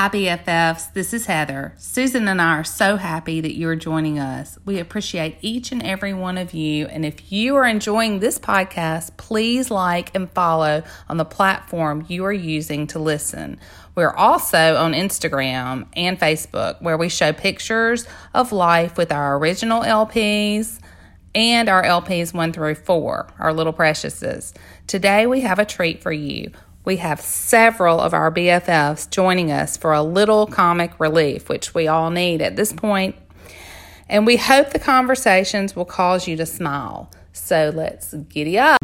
Hi, BFFs. This is Heather. Susan and I are so happy that you are joining us. We appreciate each and every one of you. And if you are enjoying this podcast, please like and follow on the platform you are using to listen. We're also on Instagram and Facebook where we show pictures of life with our original LPs and our LPs 1 through 4, our little preciouses. Today we have a treat for you we have several of our BFFs joining us for a little comic relief, which we all need at this point. And we hope the conversations will cause you to smile. So let's giddy up.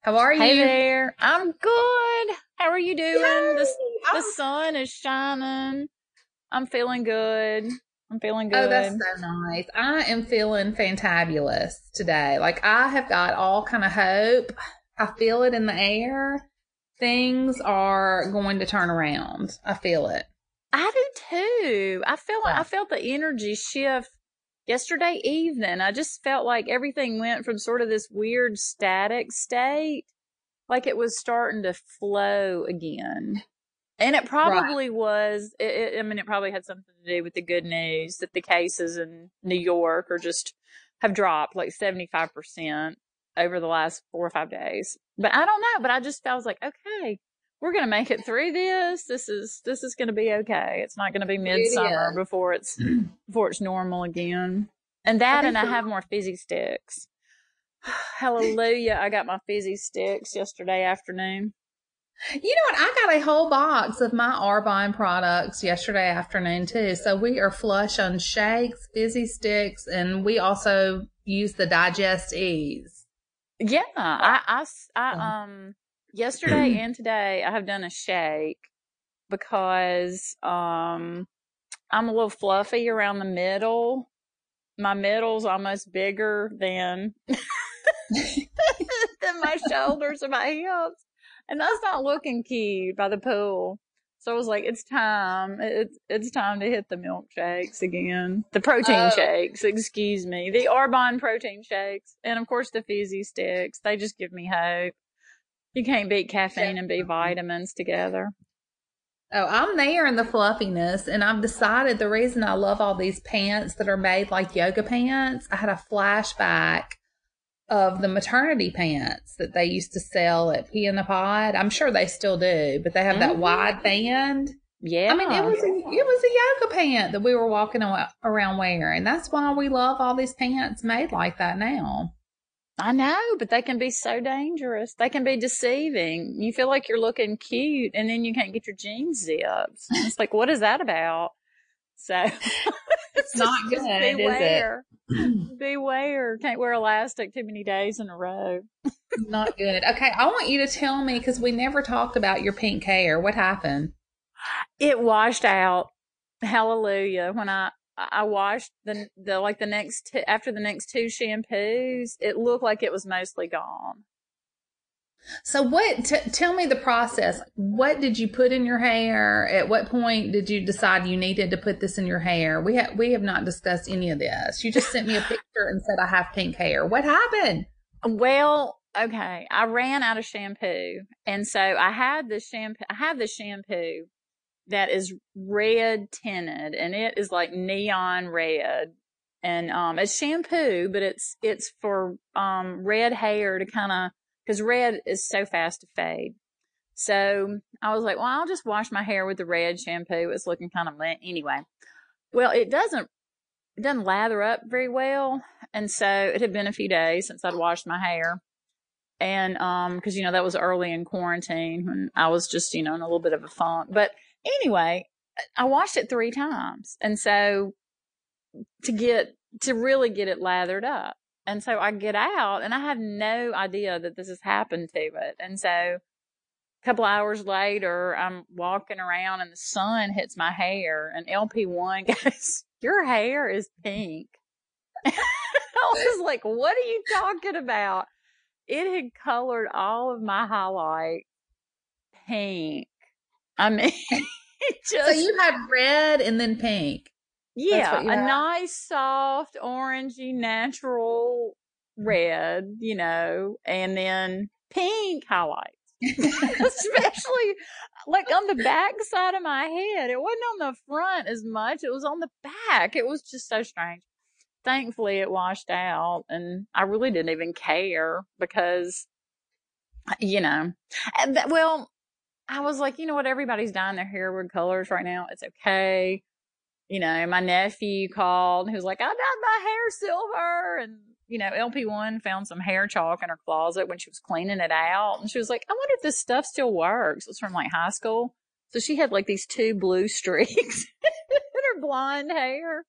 How are you? Hey there. I'm good. How are you doing? The, the sun is shining. I'm feeling good. I'm feeling good. Oh, that's so nice. I am feeling fantabulous today. Like I have got all kind of hope. I feel it in the air. Things are going to turn around. I feel it. I do too. I feel like I felt the energy shift yesterday evening. I just felt like everything went from sort of this weird static state, like it was starting to flow again. And it probably right. was, it, it, I mean, it probably had something to do with the good news that the cases in New York are just have dropped like 75% over the last four or five days. But I don't know. But I just felt like, okay, we're going to make it through this. This is, this is going to be okay. It's not going to be midsummer before it's, before it's normal again. And that, I and I have more fizzy sticks. Hallelujah. I got my fizzy sticks yesterday afternoon. You know what? I got a whole box of my Arbonne products yesterday afternoon too. So we are flush on shakes, fizzy sticks, and we also use the Digest Ease. Yeah, I, I, I um, yesterday and today I have done a shake because um, I'm a little fluffy around the middle. My middle's almost bigger than than my shoulders and my hips and that's not looking cute by the pool. So I was like, it's time. It's it's time to hit the milkshakes again. The protein oh. shakes, excuse me. The Arbonne protein shakes. And of course the fizzy sticks. They just give me hope. You can't beat caffeine and B vitamins together. Oh, I'm there in the fluffiness, and I've decided the reason I love all these pants that are made like yoga pants. I had a flashback of the maternity pants that they used to sell at Pea in the Pod. I'm sure they still do, but they have that mm-hmm. wide band. Yeah. I mean, it was a, it was a yoga pant that we were walking around wearing. And that's why we love all these pants made like that now. I know, but they can be so dangerous. They can be deceiving. You feel like you're looking cute and then you can't get your jeans zipped. It's like, what is that about? So it's not good, beware. is it? beware. Can't wear elastic too many days in a row. not good. Okay, I want you to tell me because we never talked about your pink hair. What happened? It washed out. Hallelujah. When I I washed the the like the next two, after the next two shampoos, it looked like it was mostly gone. So what, t- tell me the process. What did you put in your hair? At what point did you decide you needed to put this in your hair? We have, we have not discussed any of this. You just sent me a picture and said I have pink hair. What happened? Well, okay. I ran out of shampoo. And so I had the shampoo, I have the shampoo that is red tinted and it is like neon red. And, um, it's shampoo, but it's, it's for, um, red hair to kind of because red is so fast to fade. So I was like, well, I'll just wash my hair with the red shampoo. It's looking kind of lit anyway. Well, it doesn't, it doesn't lather up very well. And so it had been a few days since I'd washed my hair. And, um, cause you know, that was early in quarantine when I was just, you know, in a little bit of a funk. But anyway, I washed it three times. And so to get, to really get it lathered up. And so I get out and I have no idea that this has happened to it. And so a couple hours later, I'm walking around and the sun hits my hair and LP1 goes, your hair is pink. I was like, what are you talking about? It had colored all of my highlight pink. I mean, just. So you had red and then pink. Yeah, a have? nice, soft, orangey, natural red, you know, and then pink highlights. Especially like on the back side of my head. It wasn't on the front as much. It was on the back. It was just so strange. Thankfully it washed out and I really didn't even care because, you know, well, I was like, you know what? Everybody's dyeing their hair with colors right now. It's okay. You know, my nephew called. He was like, I dyed my hair silver. And, you know, LP1 found some hair chalk in her closet when she was cleaning it out. And she was like, I wonder if this stuff still works. It was from like high school. So she had like these two blue streaks in her blonde hair.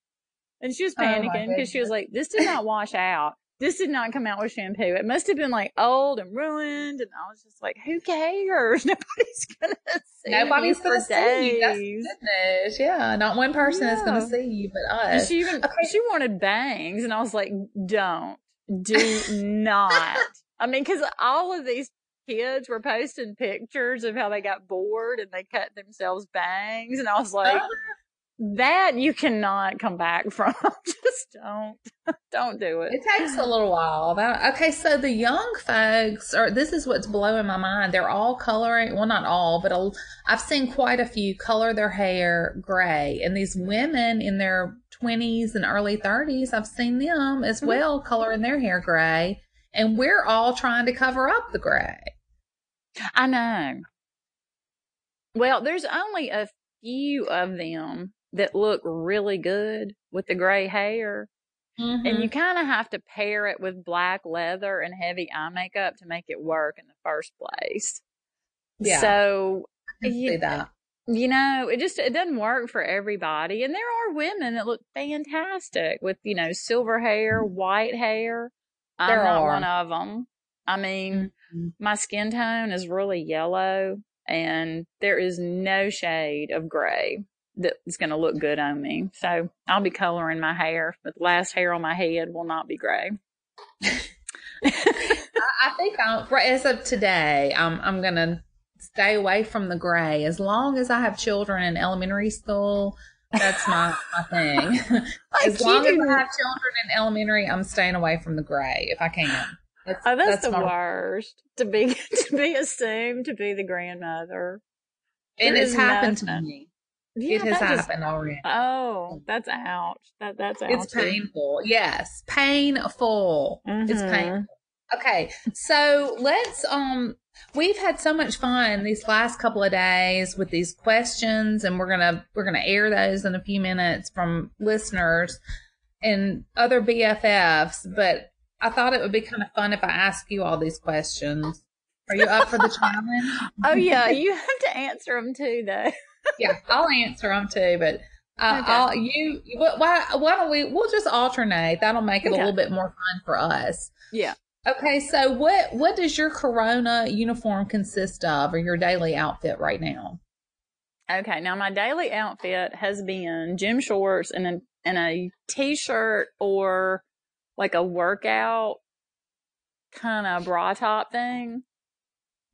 And she was Oh, panicking because she was like, this did not wash out. This did not come out with shampoo. It must have been like old and ruined. And I was just like, who cares? Nobody's going to see Nobody's going to see you. That's goodness. Yeah. Not one person is going to see you but And us. she even Okay. she wanted bangs, and I was like, "Don't, do not." I mean, because all of these kids were posting pictures of how they got bored and they cut themselves bangs, and I was like, oh, "That you cannot come back from. Just don't, don't do it." It takes a little while. That, okay, so the young folks are. This is what's blowing my mind. They're all coloring. Well, not all, but i I've seen quite a few color their hair gray, and these women in their twenties and early thirties, I've seen them as Mhm. well coloring their hair gray, and we're all trying to cover up the gray. I know. Well, there's only a few of them that look really good with the gray hair. Mm-hmm. And you kind of have to pair it with black leather and heavy eye makeup to make it work in the first place. Yeah. So, I can see you, that. you know, it just, it doesn't work for everybody. And there are women that look fantastic with, you know, silver hair, white hair. I'm There not are. one of them. I mean, Mhm. my skin tone is really yellow and there is no shade of gray that's going to look good on me. So I'll be coloring my hair, but the last hair on my head will not be gray. I, think I'm, as of today, I'm I'm gonna stay away from the gray as long as I have children in elementary school. That's my my thing. as you long as I have children in elementary, I'm staying away from the gray if I can. That's, Oh, that's, the my- worst to be to be assumed to be the grandmother. And There it's happened to me. Yeah, it has happened already. oh, that's ouch. That that's ouch. It's painful. Yes, painful. It's Mhm. painful. Okay, so let's um we've had so much fun these last couple of days with these questions and we're to we're going to air those in a few minutes from listeners and other BFFs, but I thought it would be kind of fun if I ask you all these questions. Are you up for the challenge? Oh yeah, you have to answer them too, though. Yeah, I'll answer them too, but uh, Okay. I'll, you, wh- why, why don't we, we'll just alternate. That'll make it Okay. a little bit more fun for us. Yeah. Okay. So what, what does your Corona uniform consist of or your daily outfit right now? Okay, now my daily outfit has been gym shorts and a and a t-shirt or like a workout kind of bra top thing.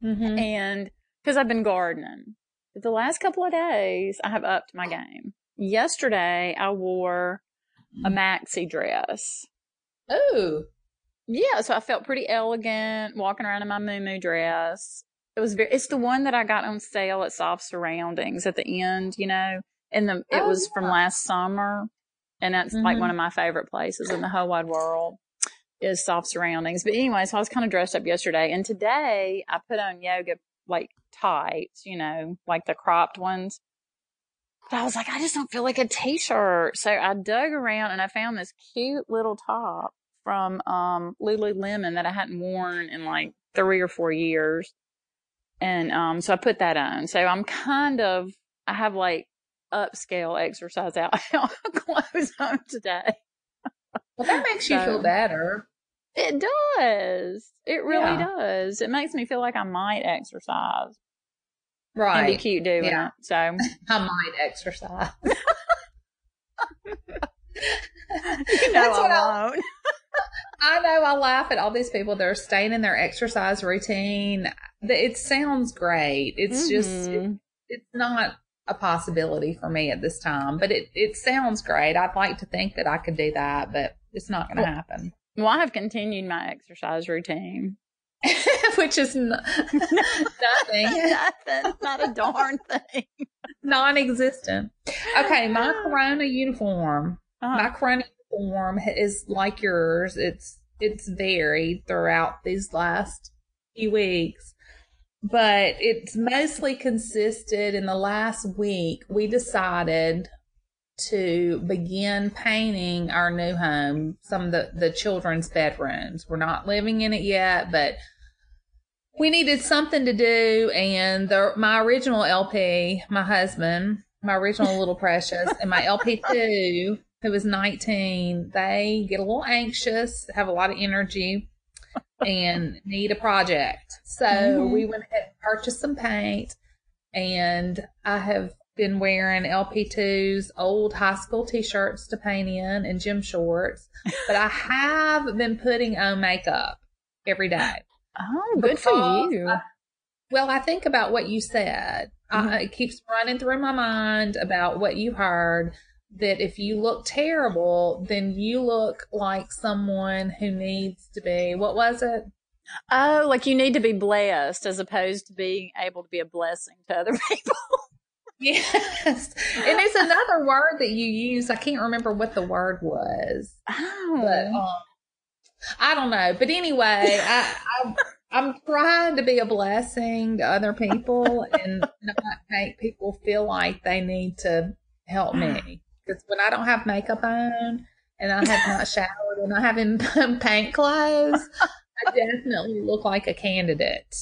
Mm-hmm. And because I've been gardening, but the last couple of days I have upped my game. Yesterday I wore a maxi dress. Oh, Yeah, so I felt pretty elegant walking around in my moo moo dress. It was very, it's the one that I got on sale at Soft Surroundings at the end, you know, and the, it Oh, was from last summer. And that's like Mhm. one of my favorite places in the whole wide world is Soft Surroundings. But anyway, so I was kind of dressed up yesterday and today I put on yoga like tights, you know, like the cropped ones. But I was like, I just don't feel like a t-shirt. So I dug around and I found this cute little top from um Lululemon that I hadn't worn in like three or four years. And um so I put that on. So I'm kind of I have like upscale exercise out clothes on today. well, that makes you feel better. It does. It really Yeah. does. It makes me feel like I might exercise Right. and be cute doing Yeah. it. So I might exercise. you know That's what I- won't. I know I laugh at all these people that are staying in their exercise routine. It sounds great. It's just, Mhm. it's not a possibility for me at this time, but it, it sounds great. I'd like to think that I could do that, but it's not going to well, happen. Well, I have continued my exercise routine. Which is n- nothing. nothing. Not a darn thing. Non existent. Okay, my Corona uniform. Uh-huh. My Corona uniform is like yours. It's it's varied throughout these last few weeks but it's mostly consisted in the last week. We decided to begin painting our new home, some of the, the children's bedrooms. We're not living in it yet, but we needed something to do. And the, my original LP, my husband, my original little precious, and my LP2, who was 19, they get a little anxious, have a lot of energy and need a project. So mm-hmm. we went ahead and purchased some paint and I have been wearing LP2's old high school t-shirts to paint in and gym shorts, but I have been putting on makeup every day. Oh, good for you. I, well, I think about what you said. Mm-hmm. I, it keeps running through my mind about what you heard that if you look terrible, then you look like someone who needs to be, what was it? Oh, like you need to be blessed as opposed to being able to be a blessing to other people. Yes. And it's another word that you use. I can't remember what the word was. Oh. But, um, I don't know. But anyway, I, I I'm trying to be a blessing to other people and not make people feel like they need to help me. Because when I don't have makeup on and I have not showered and I haven't paint clothes, I definitely look like a candidate.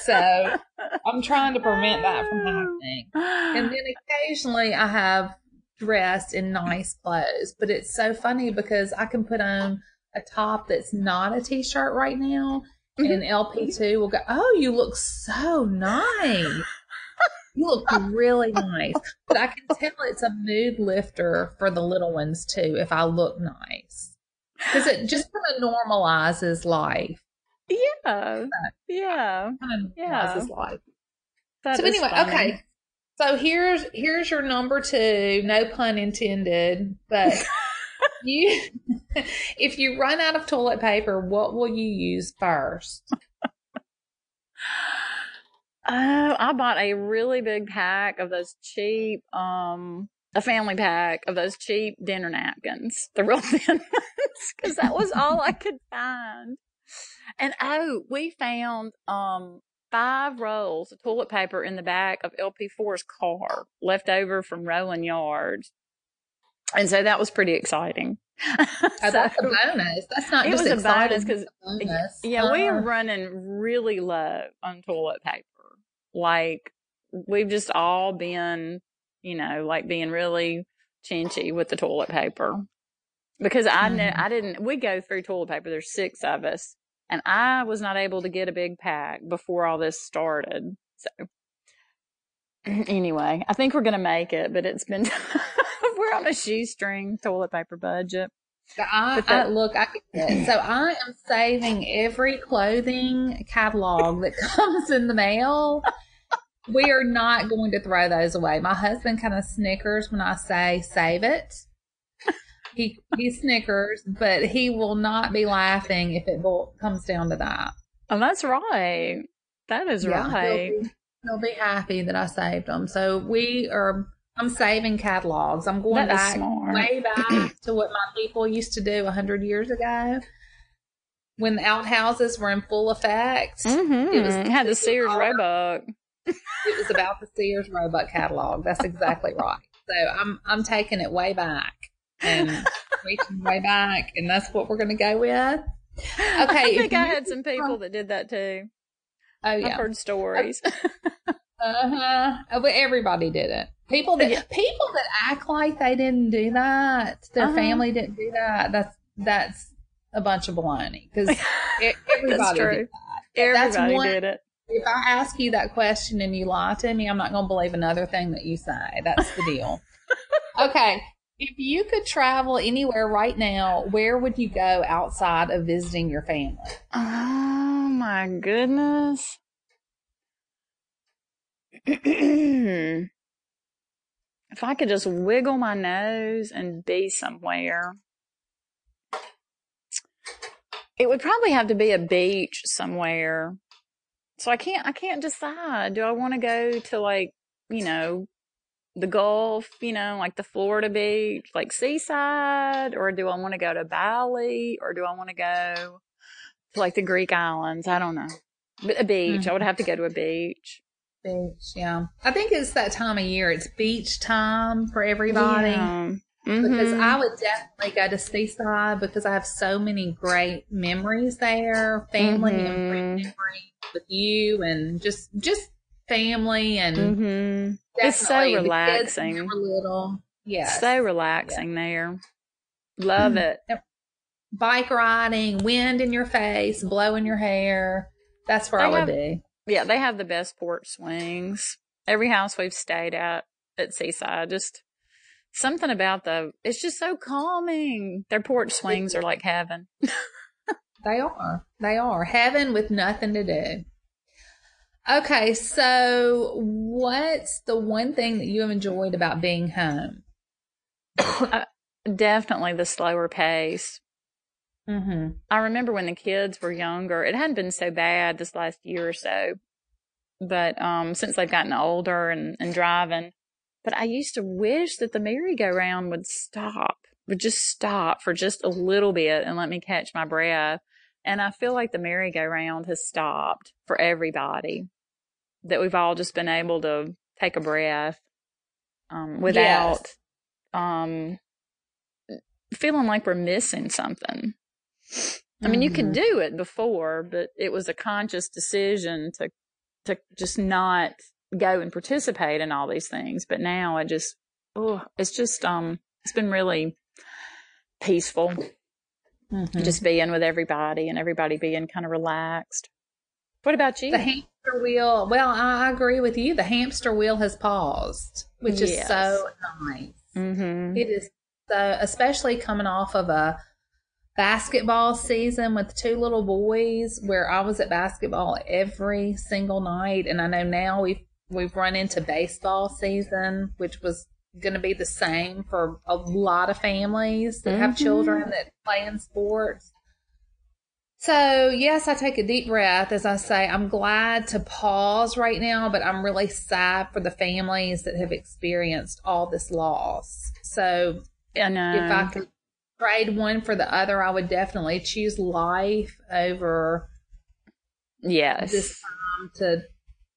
So I'm trying to prevent that from happening. And then occasionally I have dressed in nice clothes, but it's so funny because I can put on a top that's not a t-shirt right now and mm-hmm. LP2 will go, Oh, you look so nice. You look really nice. But I can tell it's a mood lifter for the little ones too if I look nice. Because it just kind of normalizes life. Yeah. Yeah. Kind of yeah. normalizes life. That so anyway, funny. okay. So here's here's your number two, no pun intended, but you if you run out of toilet paper, what will you use first? Oh, I bought a really big pack of those cheap, um, a family pack of those cheap dinner napkins, the real thin ones, because that was all I could find. And oh, we found um five rolls of toilet paper in the back of LP4's car, left over from Roland Yards. And so that was pretty exciting. Oh, so, that's a bonus. That's not it just was a bonus because yeah, uh, we are uh-huh. running really low on toilet paper like we've just all been, you know, like being really chinchy with the toilet paper. Because I know mm-hmm. I didn't we go through toilet paper, there's six of us, and I was not able to get a big pack before all this started. So anyway, I think we're gonna make it, but it's been we're on a shoestring toilet paper budget. I, I, look, I so I am saving every clothing catalog that comes in the mail. We are not going to throw those away. My husband kind of snickers when I say save it. He he snickers, but he will not be laughing if it comes down to that. Oh, that's right. That is yeah, right. He'll be, he'll be happy that I saved them. So we are I'm saving catalogs. I'm going back way back to what my people used to do a hundred years ago when the outhouses were in full effect. Mm-hmm. It was it had the Sears Roebuck. it was about the Sears Roebuck catalog. That's exactly right. So I'm I'm taking it way back and reaching way back, and that's what we're going to go with. Okay, I think I had some people that did that too. Oh yeah, I've heard stories. Uh huh. But everybody did it. People that yeah. people that act like they didn't do that, their uh-huh. family didn't do that. That's that's a bunch of baloney because everybody did that. Everybody one, did it. If I ask you that question and you lie to me, I'm not going to believe another thing that you say. That's the deal. okay. If you could travel anywhere right now, where would you go outside of visiting your family? Oh my goodness. if I could just wiggle my nose and be somewhere, it would probably have to be a beach somewhere. So I can't, I can't decide. Do I want to go to like, you know, the Gulf, you know, like the Florida beach, like seaside, or do I want to go to Bali, or do I want to go to like the Greek islands? I don't know. But a beach. Mm-hmm. I would have to go to a beach. Beach, yeah. I think it's that time of year. It's beach time for everybody. Yeah. Mm-hmm. Because I would definitely go to Seaside because I have so many great memories there, family mm-hmm. and friend memories with you, and just just family and mm-hmm. it's so relaxing. little, yeah, so relaxing yeah. there. Love mm-hmm. it. Bike riding, wind in your face, blowing your hair. That's where they I would have, be. Yeah, they have the best porch swings. Every house we've stayed at at Seaside, just something about the it's just so calming. Their porch swings are like heaven. they are. They are heaven with nothing to do. Okay, so what's the one thing that you have enjoyed about being home? uh, definitely the slower pace. Mm-hmm. I remember when the kids were younger, it hadn't been so bad this last year or so, but um, since they've gotten older and, and driving, but I used to wish that the merry-go-round would stop, would just stop for just a little bit and let me catch my breath. And I feel like the merry-go-round has stopped for everybody, that we've all just been able to take a breath um, without yes. um, feeling like we're missing something. I mean, mm-hmm. you could mm-hmm. do it before, but it was a conscious decision to to just not go and participate in all these things. But now I just, oh, it's just, um, it's been really peaceful. Mm-hmm. Just being with everybody and everybody being kind of relaxed. What about you? The hamster wheel. Well, I agree with you. The hamster wheel has paused, which yes. is so nice. Mm-hmm. It is so, especially coming off of a basketball season with two little boys where I was at basketball every single night. And I know now we've we've run into baseball season, which was going to be the same for a lot of families that mm-hmm. have children that play in sports. So, yes, I take a deep breath as I say, I'm glad to pause right now, but I'm really sad for the families that have experienced all this loss. So, I if I could trade one for the other, I would definitely choose life over yes. this time to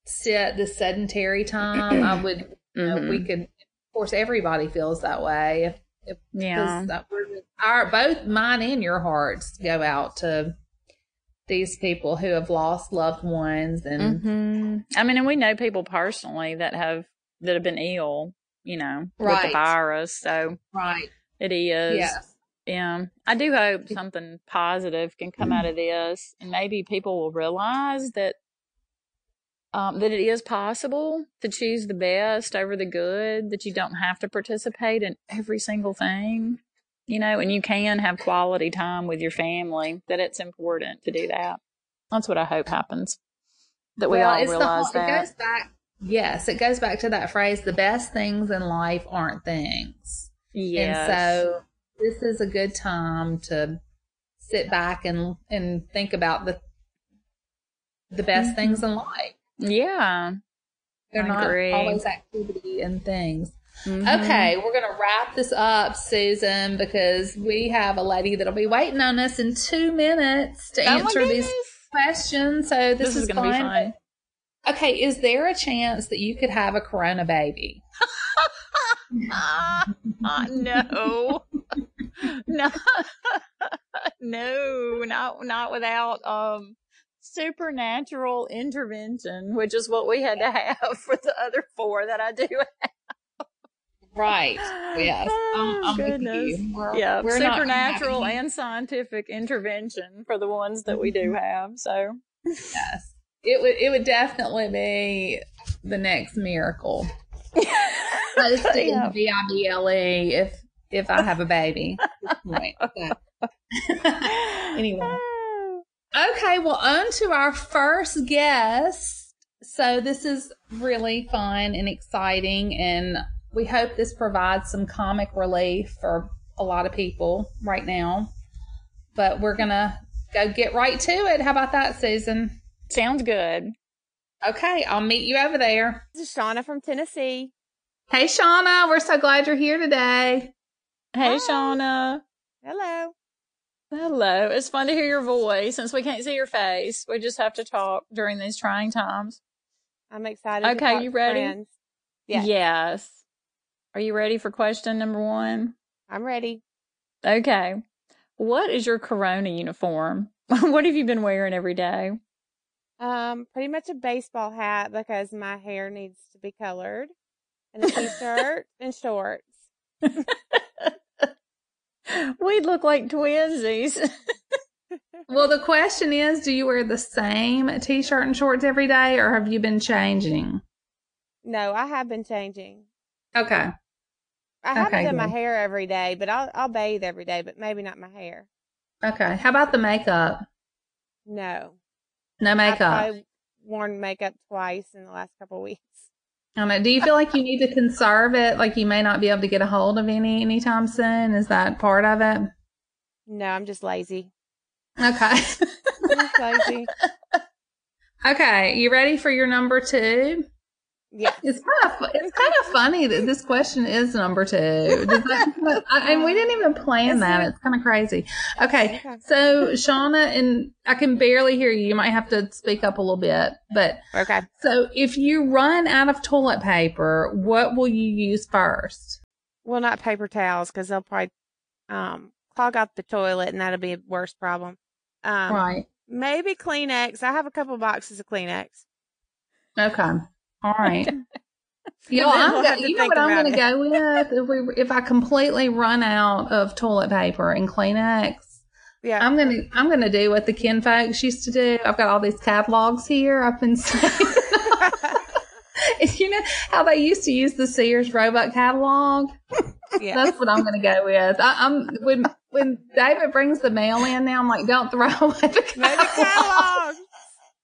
sit the sedentary time, I would, you know, mm-hmm. we could, of course, everybody feels that way. If, if yeah. Our, both mine and your hearts go out to these people who have lost loved ones and mm-hmm. I mean and we know people personally that have that have been ill, you know, right. with the virus. So Right. It is. Yes. Yeah. I do hope something positive can come out of this and maybe people will realize that um, that it is possible to choose the best over the good, that you don't have to participate in every single thing, you know, and you can have quality time with your family, that it's important to do that. That's what I hope happens. That we well, all realize whole, that. It goes back, yes, it goes back to that phrase the best things in life aren't things. Yes. And so this is a good time to sit back and and think about the the best mm-hmm. things in life. Yeah. They're I not agree. always activity and things. Mm-hmm. Okay, we're going to wrap this up, Susan, because we have a lady that'll be waiting on us in two minutes to oh answer these questions. So this, this is, is going to be fun. Okay, is there a chance that you could have a corona baby? uh, uh, no. no. no, not not without um supernatural intervention, which is what we had to have for the other four that I do have. Right. Yes. Oh, I'm, goodness. We're, yeah. We're supernatural and scientific intervention for the ones that we do mm-hmm. have. So. Yes. It would. It would definitely be the next miracle. Posted yeah. VIBLE if if I have a baby. anyway. Okay, well, on to our first guest. So this is really fun and exciting, and we hope this provides some comic relief for a lot of people right now. But we're going to go get right to it. How about that, Susan? Sounds good. Okay, I'll meet you over there. This is Shauna from Tennessee. Hey, Shauna, we're so glad you're here today. Hey, Hi. Shauna. Hello. Hello. It's fun to hear your voice since we can't see your face. We just have to talk during these trying times. I'm excited. Okay, you ready? Yeah. Yes. Are you ready for question number one? I'm ready. Okay. What is your Corona uniform? what have you been wearing every day? Um, pretty much a baseball hat because my hair needs to be colored, and a t-shirt and shorts. we look like twinsies. Well, the question is do you wear the same t shirt and shorts every day, or have you been changing? No, I have been changing. Okay. I haven't Okay, done my hair every day, but I'll I'll bathe every day, but maybe not my hair. Okay. How about the makeup? No, No makeup. I've worn makeup twice in the last couple of weeks. I don't know. Do you feel like you need to conserve it? Like you may not be able to get a hold of any anytime soon? Is that part of it? No, I'm just lazy. Okay. I'm just lazy. okay. You ready for your number two? Yeah. It's kind of it's kind of funny that this question is number two, that- I- and we didn't even plan that. it? It's kind of crazy. Okay, Okay. so Shauna, and I can barely hear you. You might have to speak up a little bit. But Okay. so, if you run out of toilet paper, what will you use first? Well, not paper towels because they'll probably um, clog up the toilet, and that'll be a worse problem. Um, right. Maybe Kleenex. I have a couple boxes of Kleenex. Okay. All right. Yeah, We'll go- you know what I'm going to go with if we if I completely run out of toilet paper and Kleenex. Yeah. I'm gonna I'm gonna do what the kin folks used to do. I've got all these catalogs here. I've been saying, you know how they used to use the Sears Roebuck catalog. yeah. That's what I'm gonna go with. I, I'm when when David brings the mail in now. I'm like, don't throw away the catalog.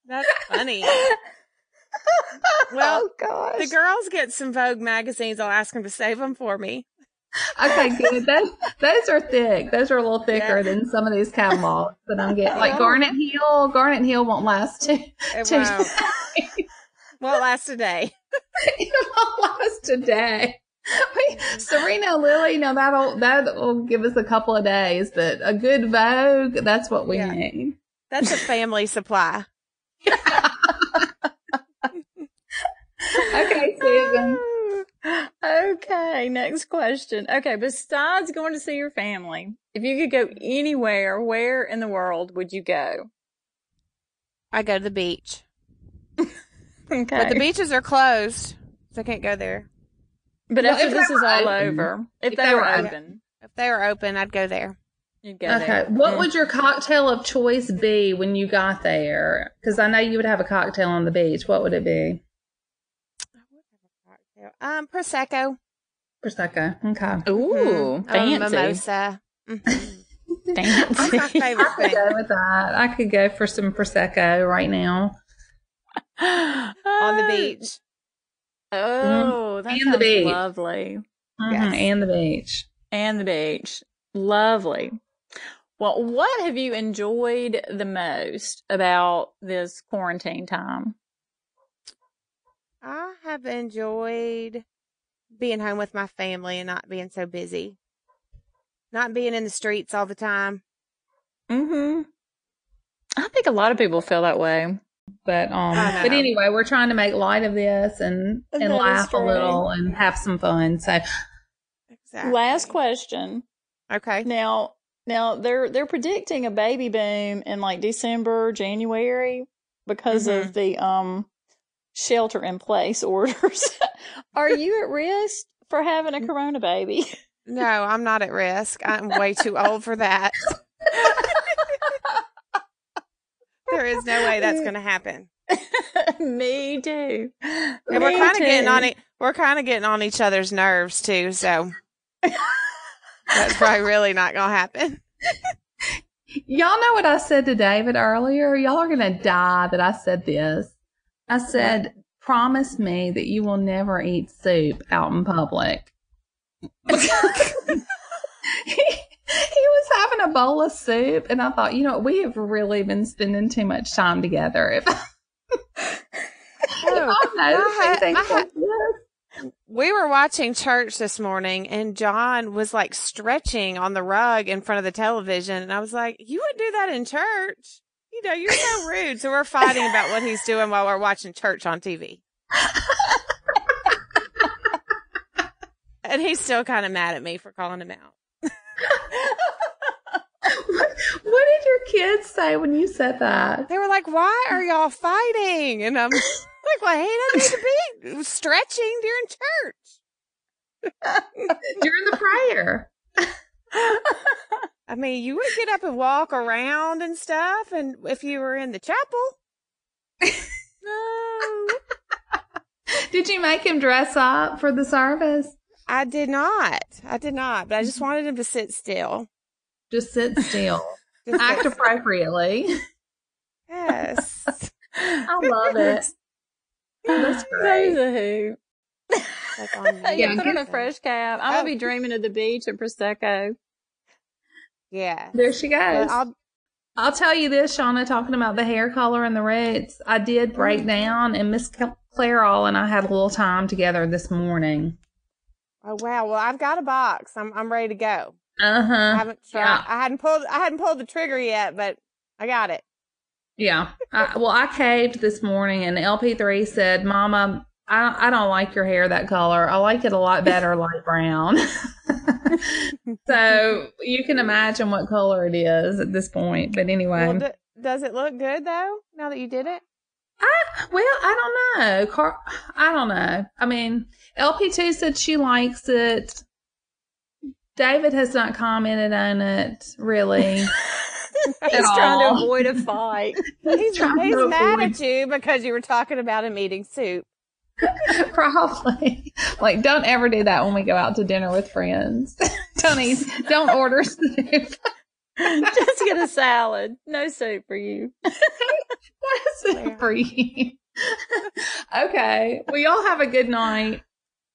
That's funny. Well, oh gosh. The girls get some Vogue magazines. I'll ask them to save them for me. Okay, good. Those those are thick. Those are a little thicker Yeah. than some of these catalogs that I'm getting. Like Yeah. Garnet Hill. Garnet Hill won't last too. It too won't. Won't last a day. it won't last a day. We, Serena Lily, now that'll that'll give us a couple of days, but a good Vogue, that's what we Yeah. need. That's a family supply. Okay, Susan. okay, next question. Okay, besides going to see your family, if you could go anywhere, where in the world would you go? I go to the beach. Okay. But the beaches are closed, so I can't go there. But Well, after if this is all open. over, if, If they, they were were open, open. If they were open, I'd go there. you'd go Okay, there. what Mm. would your cocktail of choice be when you got there? Because I know you would have a cocktail on the beach. What would it be? Um, prosecco, Prosecco. Okay. Ooh, Mhm. fancy. Um, mimosa. Fancy. That's my favorite I could thing. go with that. I could go for some prosecco right now. on the beach. Oh, that And the beach. lovely. Mhm, Yes. And the beach. And the beach. Lovely. Well, what have you enjoyed the most about this quarantine time? I have enjoyed being home with my family and not being so busy. Not being in the streets all the time. Mm-hmm. I think a lot of people feel that way. But um, but anyway, we're trying to make light of this and and That is laugh a little and have some fun. So Exactly. Last question. Okay. Now, now they're they're predicting a baby boom in like December, January because Mhm. of the um shelter in place orders. Are you at risk for having a corona baby? No, I'm not at risk. I'm way too old for that. there is no way that's going to happen. Me too. And we're kind of getting on it. We're kind of getting on each other's nerves too. So that's probably really not going to happen. y'all know what I said to David earlier. Y'all are gonna die that I said this. I said promise me that you will never eat soup out in public. he, he was having a bowl of soup, and I thought, you know, we have really been spending too much time together. If, Oh, I noticed my hu- anything my hu- like this. We were watching church this morning and John was like stretching on the rug in front of the television. And I was like, you wouldn't do that in church. Know, you're so rude. So we're fighting about what he's doing while we're watching church on TV. and he's still kind of mad at me for calling him out. what did your kids say when you said that? They were like, why are y'all fighting? And I'm like, well, he doesn't need to be stretching during church. During the prayer. I mean, you would get up and walk around and stuff, and if you were in the chapel. no, Did you make him dress up for the service? I did not. I did not, but I just mm-hmm. wanted him to sit still. Just sit still. Just Act sit- appropriately. yes. I love it. That's That great. is. Like Yeah, Yeah, put on a fresh cap. I'm Oh. gonna be oh. dreaming of the beach and prosecco. Yeah. There she goes. I'll, I'll tell you this, Shauna, talking about the hair color and the roots. I did break down, and Miss Clairol and I had a little time together this morning. oh wow. Well, I've got a box. I'm I'm ready to go. Uh I huh. haven't tried. yeah. I hadn't pulled. I hadn't pulled the trigger yet, but I got it. Yeah. I, well, I caved this morning, and LP3 said, Mama, I, I don't like your hair that color. I like it a lot better light brown. so you can imagine what color it is at this point. But anyway. Well, d- does it look good though? Now that you did it. I, well, I don't know. Car- I don't know. I mean, LP2 said she likes it. David has not commented on it really. He's trying to avoid a fight. He's, he's mad avoid- at you because you were talking about him eating soup. Probably. Like, don't ever do that when we go out to dinner with friends. don't eat, don't order soup. Just get a salad. No soup for you. That's it for you. okay. Well, y'all have a good night.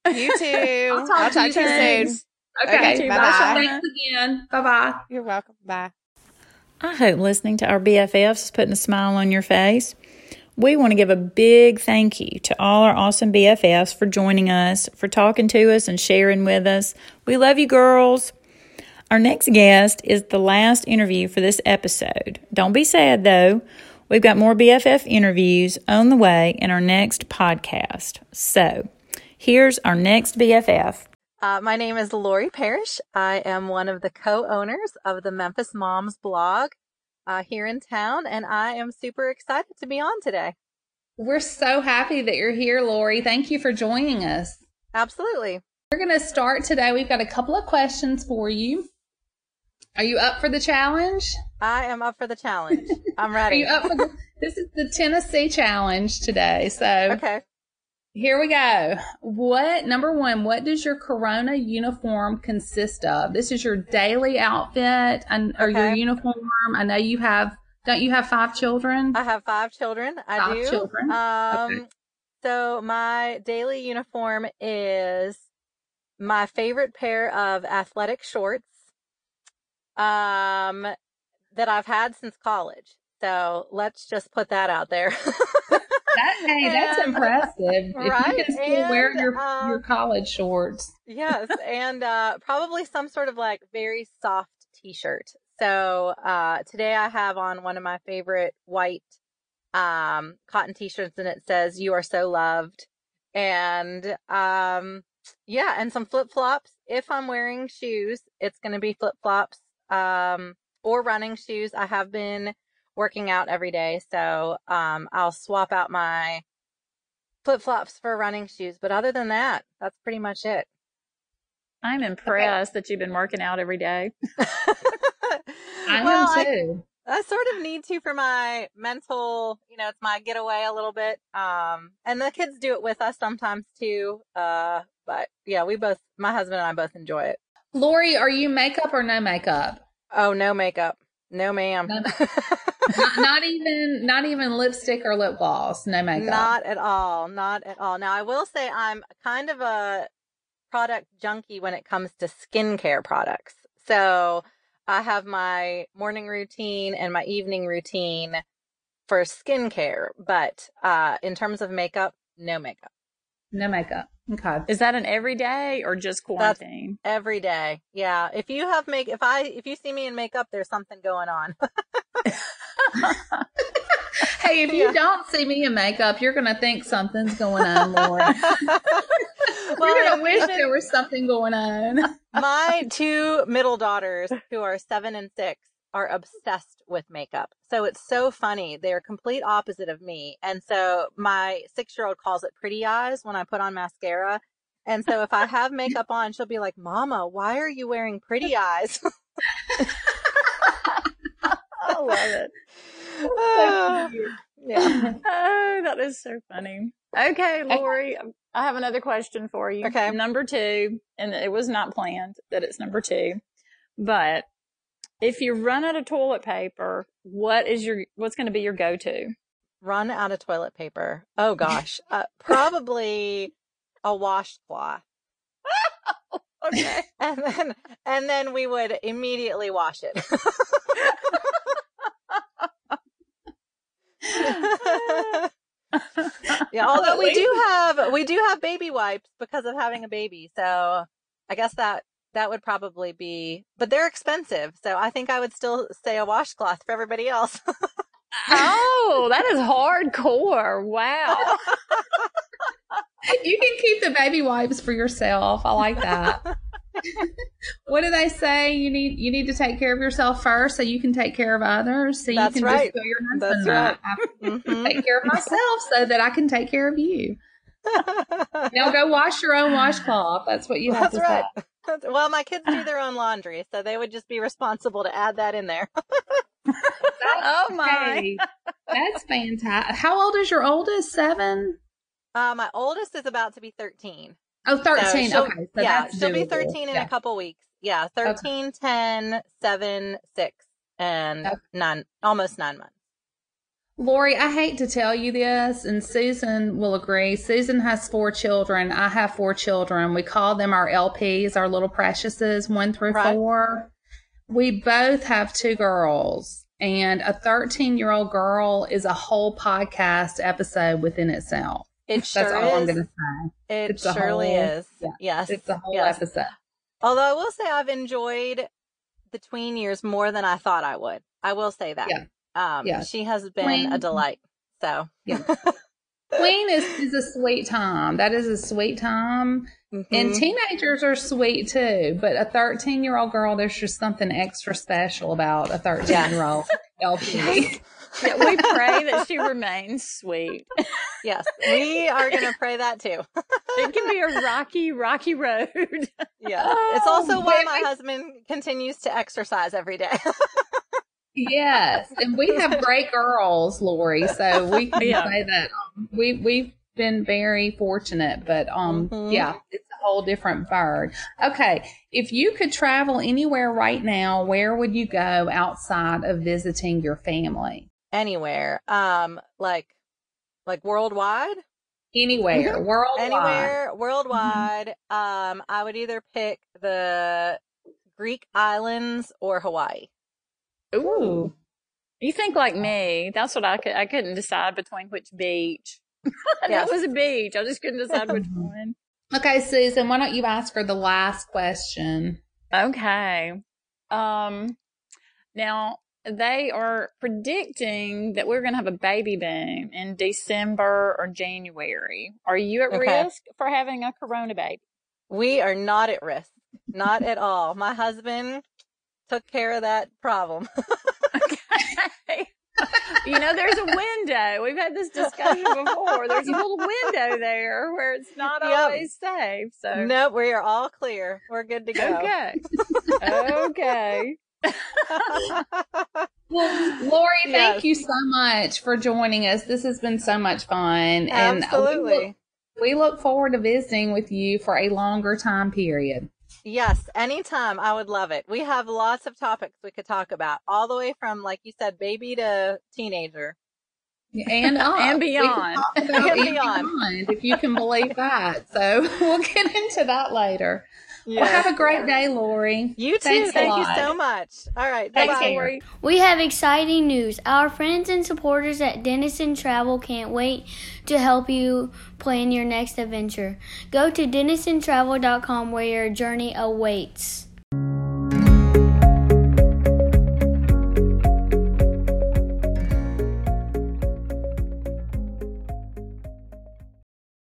You too. I'll talk to you soon. soon. Okay. Okay, bye-bye. Thanks again. Bye bye. You're welcome. Bye. I hope listening to our BFFs is putting a smile on your face. We want to give a big thank you to all our awesome BFFs for joining us, for talking to us and sharing with us. We love you, girls. Our next guest is the last interview for this episode. Don't be sad though. We've got more BFF interviews on the way in our next podcast. So, here's our next BFF. Uh, my name is Lori Parrish. I am one of the co-owners of the Memphis Moms blog uh, here in town, and I am super excited to be on today. We're so happy that you're here, Lori. Thank you for joining us. Absolutely. We're going to start today. We've got a couple of questions for you. Are you up for the challenge? I am up for the challenge. I'm Are ready. you up for the, this is the Tennessee challenge today. So Okay. Here we go. What, number one, what does your Corona uniform consist of? This is your daily outfit and, or your uniform. I know you have, don't you have five children? I have five children. I Five do. children. Um, Okay. so my daily uniform is my favorite pair of athletic shorts, um, that I've had since college. So let's just put that out there. That, hey, that's And- impressive. If you can still wear your, um, your college shorts. yes, and uh, probably some sort of like very soft T-shirt. So uh, today I have on one of my favorite white um, cotton T-shirts, and it says "You are so loved," and um, yeah, and some flip flops. If I'm wearing shoes, it's going to be flip flops um, or running shoes. I have been working out every day, so um, I'll swap out my flip flops for running shoes. But other than that, that's pretty much it. I'm impressed that you've been working out every day. I well, am I, too. I sort of need to for my mental, you know, it's my getaway a little bit. Um, and the kids do it with us sometimes too. Uh, but yeah, we both, my husband and I both enjoy it. Lori, are you makeup or no makeup? Oh, no makeup. No, ma'am. No- not, not even not even lipstick or lip gloss. No makeup. Not at all. Not at all. Now, I will say I'm kind of a product junkie when it comes to skincare products. So I have my morning routine and my evening routine for skincare, but uh, in terms of makeup, no makeup. No makeup. Okay. Is that an everyday or just quarantine? Every day. Yeah. If you have make, if I, if you see me in makeup, there's something going on. Hey, if you Yeah. don't see me in makeup, you're gonna think something's going on, Lori. well, you're gonna wish even- there was something going on. my two middle daughters who are seven and six are obsessed with makeup so it's so funny they're complete opposite of me and so my six year old calls it pretty eyes when i put on mascara and so if i have makeup on she'll be like mama why are you wearing pretty eyes I love it. yeah Oh, that is so funny. Okay, Lori, I have another question for you. Okay. Number two, and it was not planned that it's number two, but if you run out of toilet paper, what is your what's going to be your go to? run out of toilet paper. Oh gosh. Uh, probably a washcloth. Okay. and then and then we would immediately wash it. Yeah although we do have we do have baby wipes because of having a baby. So i guess that that would probably be but they're expensive so i think i would still say a washcloth for everybody else oh, that is hardcore. Wow. you can keep the baby wipes for yourself. I like that. what do they say? You need you need to take care of yourself first, so you can take care of others. So That's you can right. just tell your That's right. that. I have to Mhm. take care of myself, so that I can take care of you. Now go wash your own washcloth. That's what you have That's to right. say. That's- well my kids do their own laundry so they would just be responsible to add that in there oh my. That's fantastic. How old is your oldest? Seven? uh, my oldest is about to be 13 Oh, 13. she'll- okay. So yeah, that's she'll be 13 in Yeah. a couple weeks. Yeah, 13, 10, 7, 6, and Okay. 9, almost 9 months. Lori, I hate to tell you this, and Susan will agree. Susan has four children. I have four children. We call them our LPs, our little preciouses, one through Right. four. We both have two girls, and a 13 year old girl is a whole podcast episode within itself. It sure That's all I'm going to say. It it's surely whole- is. yeah, Yes. It's a whole yes. episode. Although I will say I've enjoyed the tween years more than I thought I would. I will say that. Yeah. Um, Yeah. She has been Tween- a delight. So. Yeah. Queen is, is a sweet time. That is a sweet time. And Mhm. teenagers are sweet too, but a 13 year old girl, there's just something extra special about a 13 year old LP. Yeah, we pray that she remains sweet. yes, we are going to pray that too. It can be a rocky, rocky road. Yeah. Oh, it's also why my husband continues to exercise every day. yes. And we have great girls, Lori. So we can Yeah. say that um, we, we've been very fortunate, but um, Mhm. yeah, it's a whole different bird. Okay. If you could travel anywhere right now, where would you go outside of visiting your family? Anywhere. Um, like, like worldwide? Anywhere, worldwide. anywhere worldwide um i would either pick the greek islands or hawaii Ooh. You think like me? That's what I could. I couldn't decide between which beach. That was a beach. I just couldn't decide which one. Okay, Susan, why don't you ask her the last question? Okay. Um. Now they are predicting that we're going to have a baby boom in December or January. Are you at Okay. risk for having a corona baby? we are not at risk not at all my husband took care of that problem Okay. you know, there's a window. We've had this discussion before. There's a little window there where it's not Yep. always safe. So nope we are all clear we're good to go okay, okay. Well, Lori, thank Yes. you so much for joining us. This has been so much fun. And we absolutely look, we look forward to visiting with you for a longer time period. Yes, anytime. I would love it. We have lots of topics we could talk about, all the way from, like you said, baby to teenager. and up. And beyond. and beyond. beyond, if you can believe that. So we'll get into that later. Well, have a great day, Lori. You too. Thanks Thank you so much. All right. Take Bye-bye. Lori. We have exciting news. Our friends and supporters at Denison Travel can't wait to help you plan your next adventure. Go to denisontravel.com where your journey awaits.